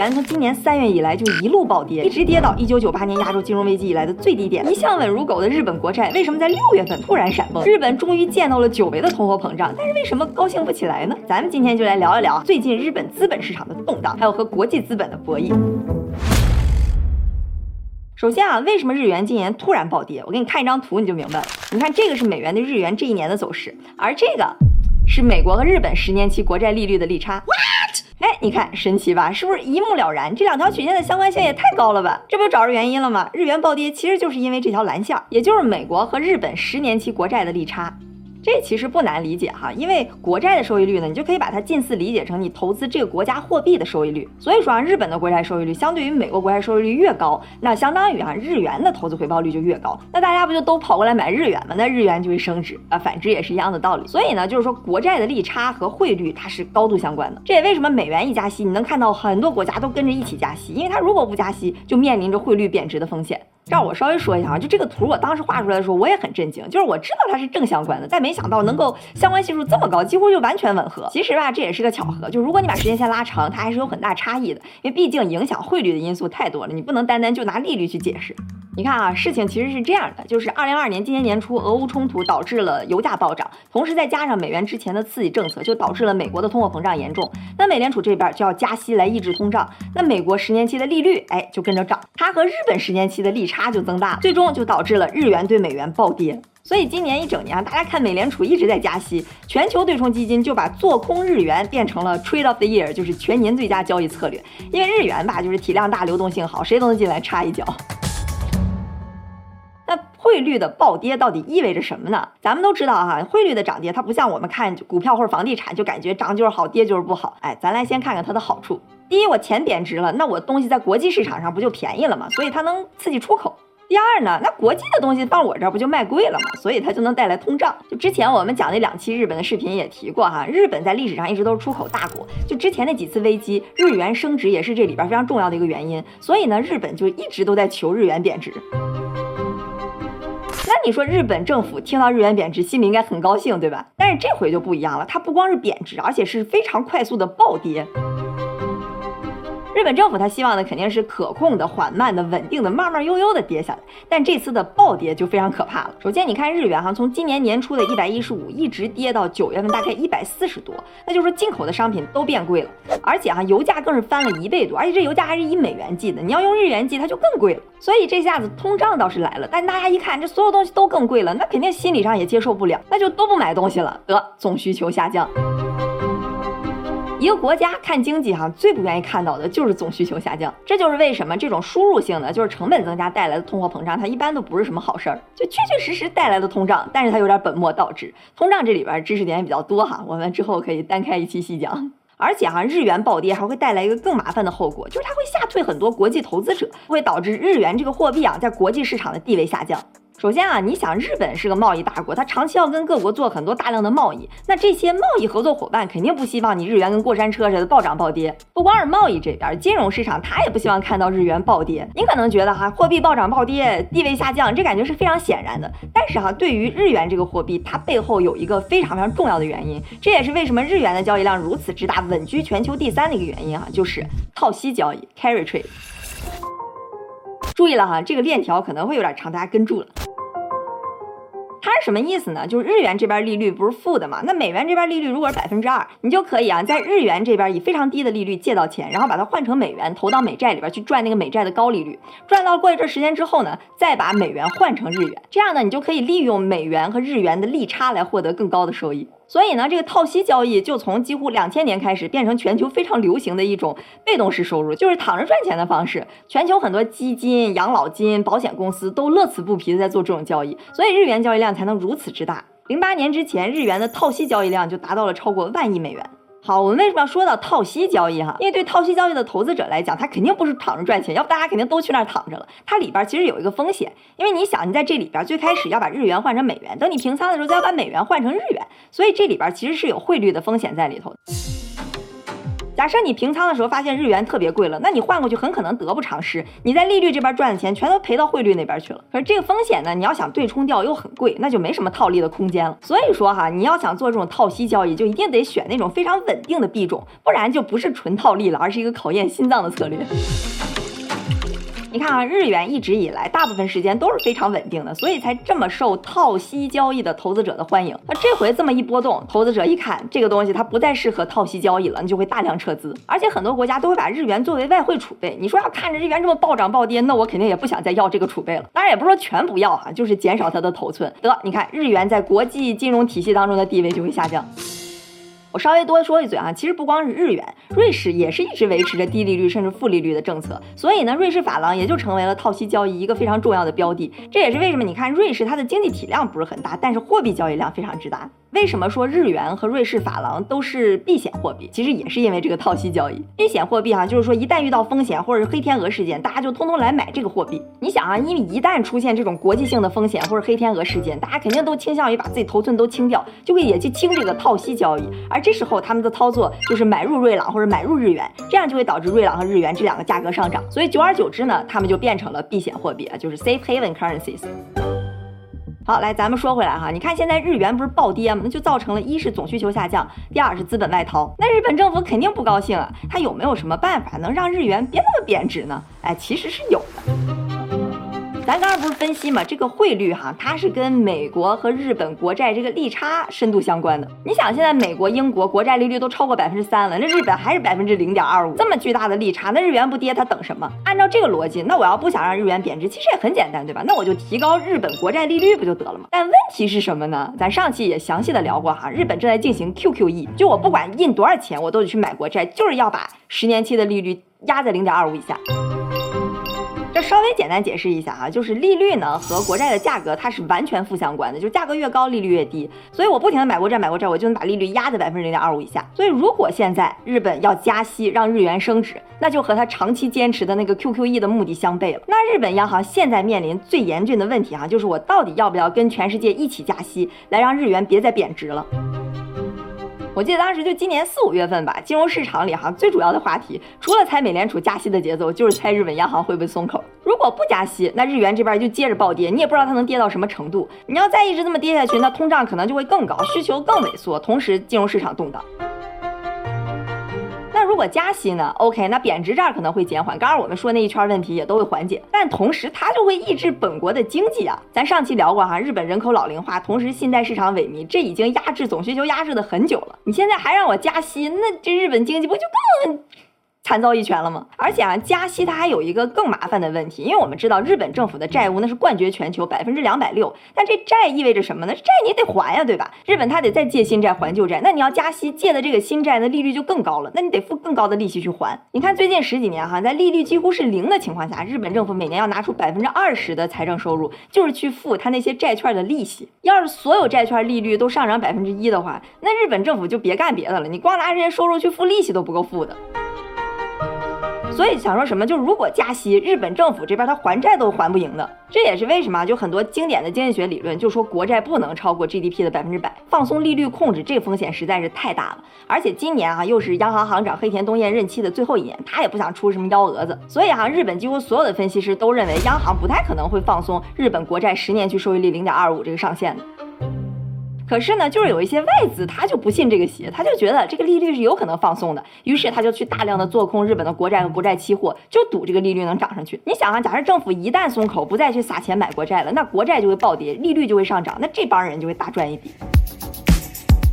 元从今年三月以来就一路暴跌，一直跌到一九九八年亚洲金融危机以来的最低点。一向稳如狗的日本国债，为什么在六月份突然闪崩？日本终于见到了久违的通货膨胀，但是为什么高兴不起来呢？咱们今天就来聊一聊最近日本资本市场的动荡，还有和国际资本的博弈。首先啊，为什么日元今年突然暴跌？我给你看一张图，你就明白了。你看这个是美元对日元这一年的走势，而这个是美国和日本十年期国债利率的利差。哎，你看神奇吧？是不是一目了然？这两条曲线的相关性也太高了吧？这不就找着原因了吗？日元暴跌其实就是因为这条蓝线，也就是美国和日本十年期国债的利差。这其实不难理解哈，因为国债的收益率呢，你就可以把它近似理解成你投资这个国家货币的收益率。所以说啊，日本的国债收益率相对于美国国债收益率越高，那相当于啊日元的投资回报率就越高。那大家不就都跑过来买日元吗？那日元就会升值啊，反之也是一样的道理。所以呢，就是说国债的利差和汇率它是高度相关的。这也为什么美元一加息，你能看到很多国家都跟着一起加息，因为它如果不加息，就面临着汇率贬值的风险。让我稍微说一下啊，就这个图，我当时画出来的时候，我也很震惊。就是我知道它是正相关的，但没想到能够相关系数这么高，几乎就完全吻合。其实吧，这也是个巧合。就如果你把时间线拉长，它还是有很大差异的，因为毕竟影响汇率的因素太多了，你不能单单就拿利率去解释。你看啊，事情其实是这样的，就是二零二二年今年年初，俄乌冲突导致了油价暴涨，同时再加上美元之前的刺激政策，就导致了美国的通货膨胀严重。那美联储这边就要加息来抑制通胀，那美国十年期的利率哎就跟着涨，它和日本十年期的利差就增大，最终就导致了日元对美元暴跌。所以今年一整年啊，大家看美联储一直在加息，全球对冲基金就把做空日元变成了 trade of the year，就是全年最佳交易策略。因为日元吧，就是体量大、流动性好，谁都能进来插一脚。汇率的暴跌到底意味着什么呢？咱们都知道哈，汇率的涨跌它不像我们看股票或者房地产，就感觉涨就是好，跌就是不好。哎，咱来先看看它的好处。第一，我钱贬值了，那我东西在国际市场上不就便宜了吗？所以它能刺激出口。第二呢，那国际的东西放我这儿不就卖贵了吗？所以它就能带来通胀。就之前我们讲那两期日本的视频也提过哈，日本在历史上一直都是出口大国，就之前那几次危机，日元升值也是这里边非常重要的一个原因。所以呢，日本就一直都在求日元贬值。那你说日本政府听到日元贬值，心里应该很高兴，对吧？但是这回就不一样了，它不光是贬值，而且是非常快速的暴跌。日本政府他希望的肯定是可控的、缓慢的、稳定的、慢慢悠悠的跌下来，但这次的暴跌就非常可怕了。首先，你看日元哈，从今年年初的一百一十五一直跌到九月份大概一百四十多，那就是说进口的商品都变贵了，而且哈油价更是翻了一倍多，而且这油价还是以美元计的，你要用日元计它就更贵了。所以这下子通胀倒是来了，但大家一看这所有东西都更贵了，那肯定心理上也接受不了，那就都不买东西了，得总需求下降。一个国家看经济哈，最不愿意看到的就是总需求下降。这就是为什么这种输入性的，就是成本增加带来的通货膨胀，它一般都不是什么好事儿。就确确实实带来的通胀，但是它有点本末倒置。通胀这里边知识点也比较多哈，我们之后可以单开一期细讲。而且哈，日元暴跌还会带来一个更麻烦的后果，就是它会吓退很多国际投资者，会导致日元这个货币啊在国际市场的地位下降。首先啊，你想日本是个贸易大国，它长期要跟各国做很多大量的贸易，那这些贸易合作伙伴肯定不希望你日元跟过山车似的暴涨暴跌。不光是贸易这边，金融市场它也不希望看到日元暴跌。你可能觉得哈，货币暴涨暴跌，地位下降，这感觉是非常显然的。但是哈，对于日元这个货币，它背后有一个非常非常重要的原因，这也是为什么日元的交易量如此之大，稳居全球第三的一个原因哈，就是套息交易 （carry trade）。注意了哈，这个链条可能会有点长，大家跟住了。它是什么意思呢？就是日元这边利率不是负的嘛？那美元这边利率如果是百分之二，你就可以啊，在日元这边以非常低的利率借到钱，然后把它换成美元投到美债里边去赚那个美债的高利率，赚到过一阵时间之后呢，再把美元换成日元，这样呢，你就可以利用美元和日元的利差来获得更高的收益。所以呢，这个套息交易就从几乎两千年开始变成全球非常流行的一种被动式收入，就是躺着赚钱的方式。全球很多基金、养老金、保险公司都乐此不疲的在做这种交易，所以日元交易量才能如此之大。零八年之前，日元的套息交易量就达到了超过万亿美元。好，我们为什么要说到套息交易哈？因为对套息交易的投资者来讲，他肯定不是躺着赚钱，要不大家肯定都去那儿躺着了。它里边其实有一个风险，因为你想，你在这里边最开始要把日元换成美元，等你平仓的时候再要把美元换成日元，所以这里边其实是有汇率的风险在里头。假设你平仓的时候发现日元特别贵了，那你换过去很可能得不偿失，你在利率这边赚的钱全都赔到汇率那边去了。可是这个风险呢，你要想对冲掉又很贵，那就没什么套利的空间了。所以说哈，你要想做这种套息交易，就一定得选那种非常稳定的币种，不然就不是纯套利了，而是一个考验心脏的策略。你看啊，日元一直以来大部分时间都是非常稳定的，所以才这么受套息交易的投资者的欢迎。那这回这么一波动，投资者一看这个东西它不再适合套息交易了，你就会大量撤资。而且很多国家都会把日元作为外汇储备。你说要看着日元这么暴涨暴跌，那我肯定也不想再要这个储备了。当然也不是说全不要哈，就是减少它的头寸。得，你看日元在国际金融体系当中的地位就会下降。我稍微多说一嘴啊，其实不光是日元，瑞士也是一直维持着低利率甚至负利率的政策，所以呢，瑞士法郎也就成为了套息交易一个非常重要的标的。这也是为什么你看瑞士它的经济体量不是很大，但是货币交易量非常之大。为什么说日元和瑞士法郎都是避险货币？其实也是因为这个套息交易。避险货币哈，就是说一旦遇到风险或者是黑天鹅事件，大家就通通来买这个货币。你想啊，因为一旦出现这种国际性的风险或者黑天鹅事件，大家肯定都倾向于把自己头寸都清掉，就会也去清这个套息交易。而这时候他们的操作就是买入瑞郎或者买入日元，这样就会导致瑞郎和日元这两个价格上涨。所以久而久之呢，他们就变成了避险货币啊，就是 safe haven currencies。好，来，咱们说回来哈，你看现在日元不是暴跌吗？那就造成了一是总需求下降，第二是资本外逃。那日本政府肯定不高兴啊，他有没有什么办法能让日元别那么贬值呢？哎，其实是有的。咱刚才不是分析嘛，这个汇率哈，它是跟美国和日本国债这个利差深度相关的。你想，现在美国、英国国债利率都超过百分之三了，那日本还是百分之零点二五，这么巨大的利差，那日元不跌，它等什么？按照这个逻辑，那我要不想让日元贬值，其实也很简单，对吧？那我就提高日本国债利率不就得了吗？但问题是什么呢？咱上期也详细的聊过哈，日本正在进行 QQE，就我不管印多少钱，我都得去买国债，就是要把十年期的利率压在零点二五以下。这稍微简单解释一下啊，就是利率呢和国债的价格它是完全负相关的，就是价格越高，利率越低。所以我不停的买国债，买国债，我就能把利率压在百分之零点二五以下。所以如果现在日本要加息，让日元升值，那就和他长期坚持的那个 QQE 的目的相悖了。那日本央行现在面临最严峻的问题啊，就是我到底要不要跟全世界一起加息，来让日元别再贬值了。我记得当时就今年四五月份吧，金融市场里哈最主要的话题，除了猜美联储加息的节奏，就是猜日本央行会不会松口。如果不加息，那日元这边就接着暴跌，你也不知道它能跌到什么程度。你要再一直这么跌下去，那通胀可能就会更高，需求更萎缩，同时金融市场动荡。如果加息呢？OK，那贬值这儿可能会减缓。刚刚我们说那一圈问题也都会缓解，但同时它就会抑制本国的经济啊。咱上期聊过哈，日本人口老龄化，同时信贷市场萎靡，这已经压制总需求压制的很久了。你现在还让我加息，那这日本经济不就更？惨遭一拳了吗？而且啊，加息它还有一个更麻烦的问题，因为我们知道日本政府的债务那是冠绝全球，百分之两百六。但这债意味着什么呢？债你得还呀，对吧？日本它得再借新债还旧债，那你要加息，借的这个新债的利率就更高了，那你得付更高的利息去还。你看最近十几年哈，在利率几乎是零的情况下，日本政府每年要拿出百分之二十的财政收入，就是去付他那些债券的利息。要是所有债券利率都上涨百分之一的话，那日本政府就别干别的了，你光拿这些收入去付利息都不够付的。所以想说什么，就是如果加息，日本政府这边他还债都还不赢的。这也是为什么就很多经典的经济学理论就说国债不能超过 GDP 的百分之百，放松利率控制这个风险实在是太大了。而且今年啊又是央行行长黑田东彦任期的最后一年，他也不想出什么幺蛾子。所以哈，日本几乎所有的分析师都认为央行不太可能会放松日本国债十年期收益率零点二五这个上限的。可是呢，就是有一些外资，他就不信这个邪，他就觉得这个利率是有可能放松的，于是他就去大量的做空日本的国债和国债期货，就赌这个利率能涨上去。你想啊，假设政府一旦松口，不再去撒钱买国债了，那国债就会暴跌，利率就会上涨，那这帮人就会大赚一笔。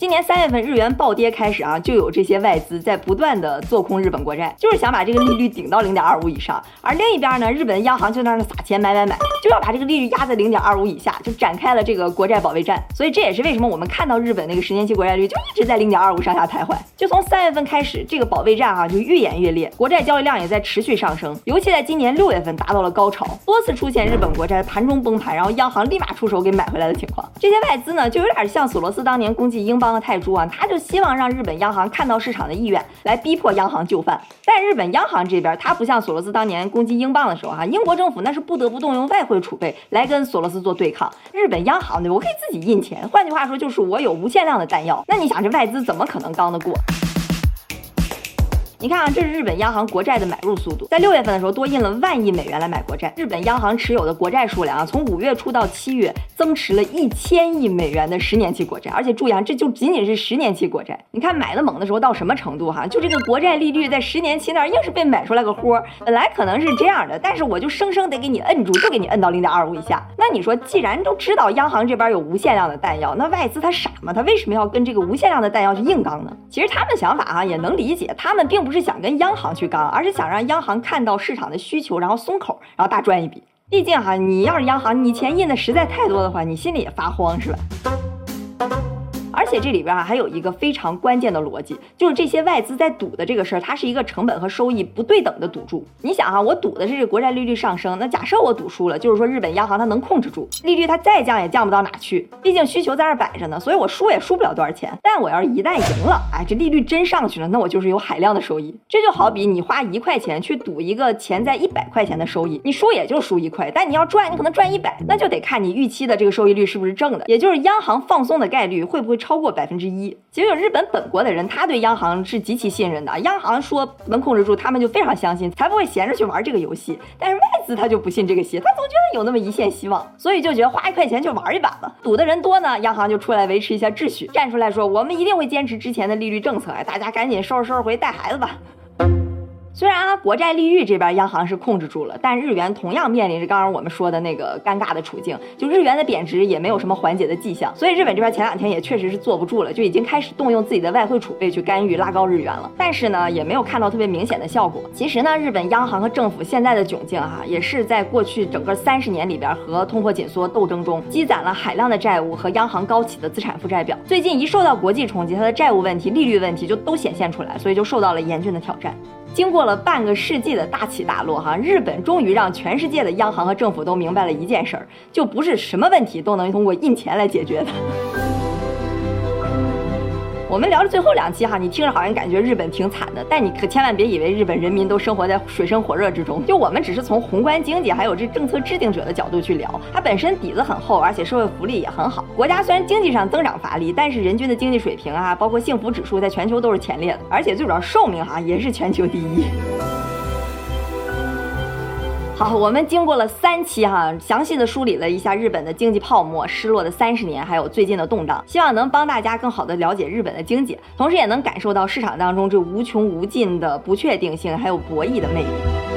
今年三月份日元暴跌开始啊，就有这些外资在不断的做空日本国债，就是想把这个利率顶到零点二五以上。而另一边呢，日本央行就在那撒钱买买买，就要把这个利率压在零点二五以下，就展开了这个国债保卫战。所以这也是为什么我们看到日本那个十年期国债率就一直在零点二五上下徘徊。就从三月份开始，这个保卫战啊就愈演愈烈，国债交易量也在持续上升，尤其在今年六月份达到了高潮，多次出现日本国债盘中崩盘，然后央行立马出手给买回来的情况。这些外资呢，就有点像索罗斯当年攻击英镑。的泰铢啊，他就希望让日本央行看到市场的意愿，来逼迫央行就范。但日本央行这边，他不像索罗斯当年攻击英镑的时候哈，英国政府那是不得不动用外汇储备来跟索罗斯做对抗。日本央行呢，我可以自己印钱，换句话说就是我有无限量的弹药。那你想这外资怎么可能刚得过？你看啊，这是日本央行国债的买入速度，在六月份的时候多印了万亿美元来买国债。日本央行持有的国债数量啊，从五月初到七月增持了一千亿美元的十年期国债，而且注意啊，这就仅仅是十年期国债。你看买的猛的时候到什么程度哈？就这个国债利率在十年期那儿硬是被买出来个豁，本来可能是这样的，但是我就生生得给你摁住，就给你摁到零点二五以下。那你说，既然都知道央行这边有无限量的弹药，那外资他傻吗？他为什么要跟这个无限量的弹药去硬刚呢？其实他们想法哈也能理解，他们并不不是想跟央行去刚，而是想让央行看到市场的需求，然后松口，然后大赚一笔。毕竟哈，你要是央行，你钱印的实在太多的话，你心里也发慌是吧？而且这里边啊还有一个非常关键的逻辑，就是这些外资在赌的这个事儿，它是一个成本和收益不对等的赌注。你想哈，我赌的是这国债利率上升，那假设我赌输了，就是说日本央行它能控制住 利率，它再降也降不到哪去，毕竟需求在那摆着呢，所以我输也输不了多少钱。但我要是一旦赢了，哎，这利率真上去了，那我就是有海量的收益。这就好比你花一块钱去赌一个钱在一百块钱的收益，你输也就输一块，但你要赚，你可能赚一百，那就得看你预期的这个收益率是不是正的，也就是央行放松的概率会不会超超过百分之一。其实日本本国的人，他对央行是极其信任的。央行说能控制住，他们就非常相信，才不会闲着去玩这个游戏。但是外资他就不信这个邪，他总觉得有那么一线希望，所以就觉得花一块钱就玩一把吧。赌的人多呢，央行就出来维持一下秩序，站出来说我们一定会坚持之前的利率政策，哎，大家赶紧收拾收拾回带孩子吧。虽然啊，国债利率这边央行是控制住了，但日元同样面临着刚刚我们说的那个尴尬的处境，就日元的贬值也没有什么缓解的迹象。所以日本这边前两天也确实是坐不住了，就已经开始动用自己的外汇储备去干预拉高日元了。但是呢，也没有看到特别明显的效果。其实呢，日本央行和政府现在的窘境哈，也是在过去整个三十年里边和通货紧缩斗争中积攒了海量的债务和央行高企的资产负债表。最近一受到国际冲击，它的债务问题、利率问题就都显现出来，所以就受到了严峻的挑战。经过了半个世纪的大起大落，哈，日本终于让全世界的央行和政府都明白了一件事儿，就不是什么问题都能通过印钱来解决的。我们聊了最后两期哈，你听着好像感觉日本挺惨的，但你可千万别以为日本人民都生活在水深火热之中。就我们只是从宏观经济还有这政策制定者的角度去聊，它本身底子很厚，而且社会福利也很好。国家虽然经济上增长乏力，但是人均的经济水平啊，包括幸福指数，在全球都是前列的，而且最主要寿命哈也是全球第一。好，我们经过了三期哈，详细的梳理了一下日本的经济泡沫、失落的三十年，还有最近的动荡，希望能帮大家更好的了解日本的经济，同时也能感受到市场当中这无穷无尽的不确定性，还有博弈的魅力。